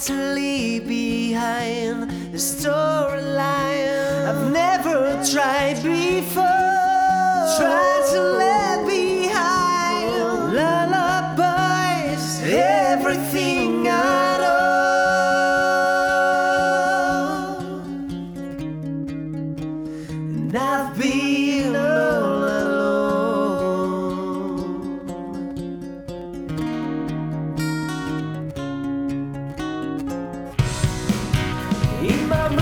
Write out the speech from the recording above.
to leave behind the storyline I've never tried before. Try to leave behind lullabies, everything. in my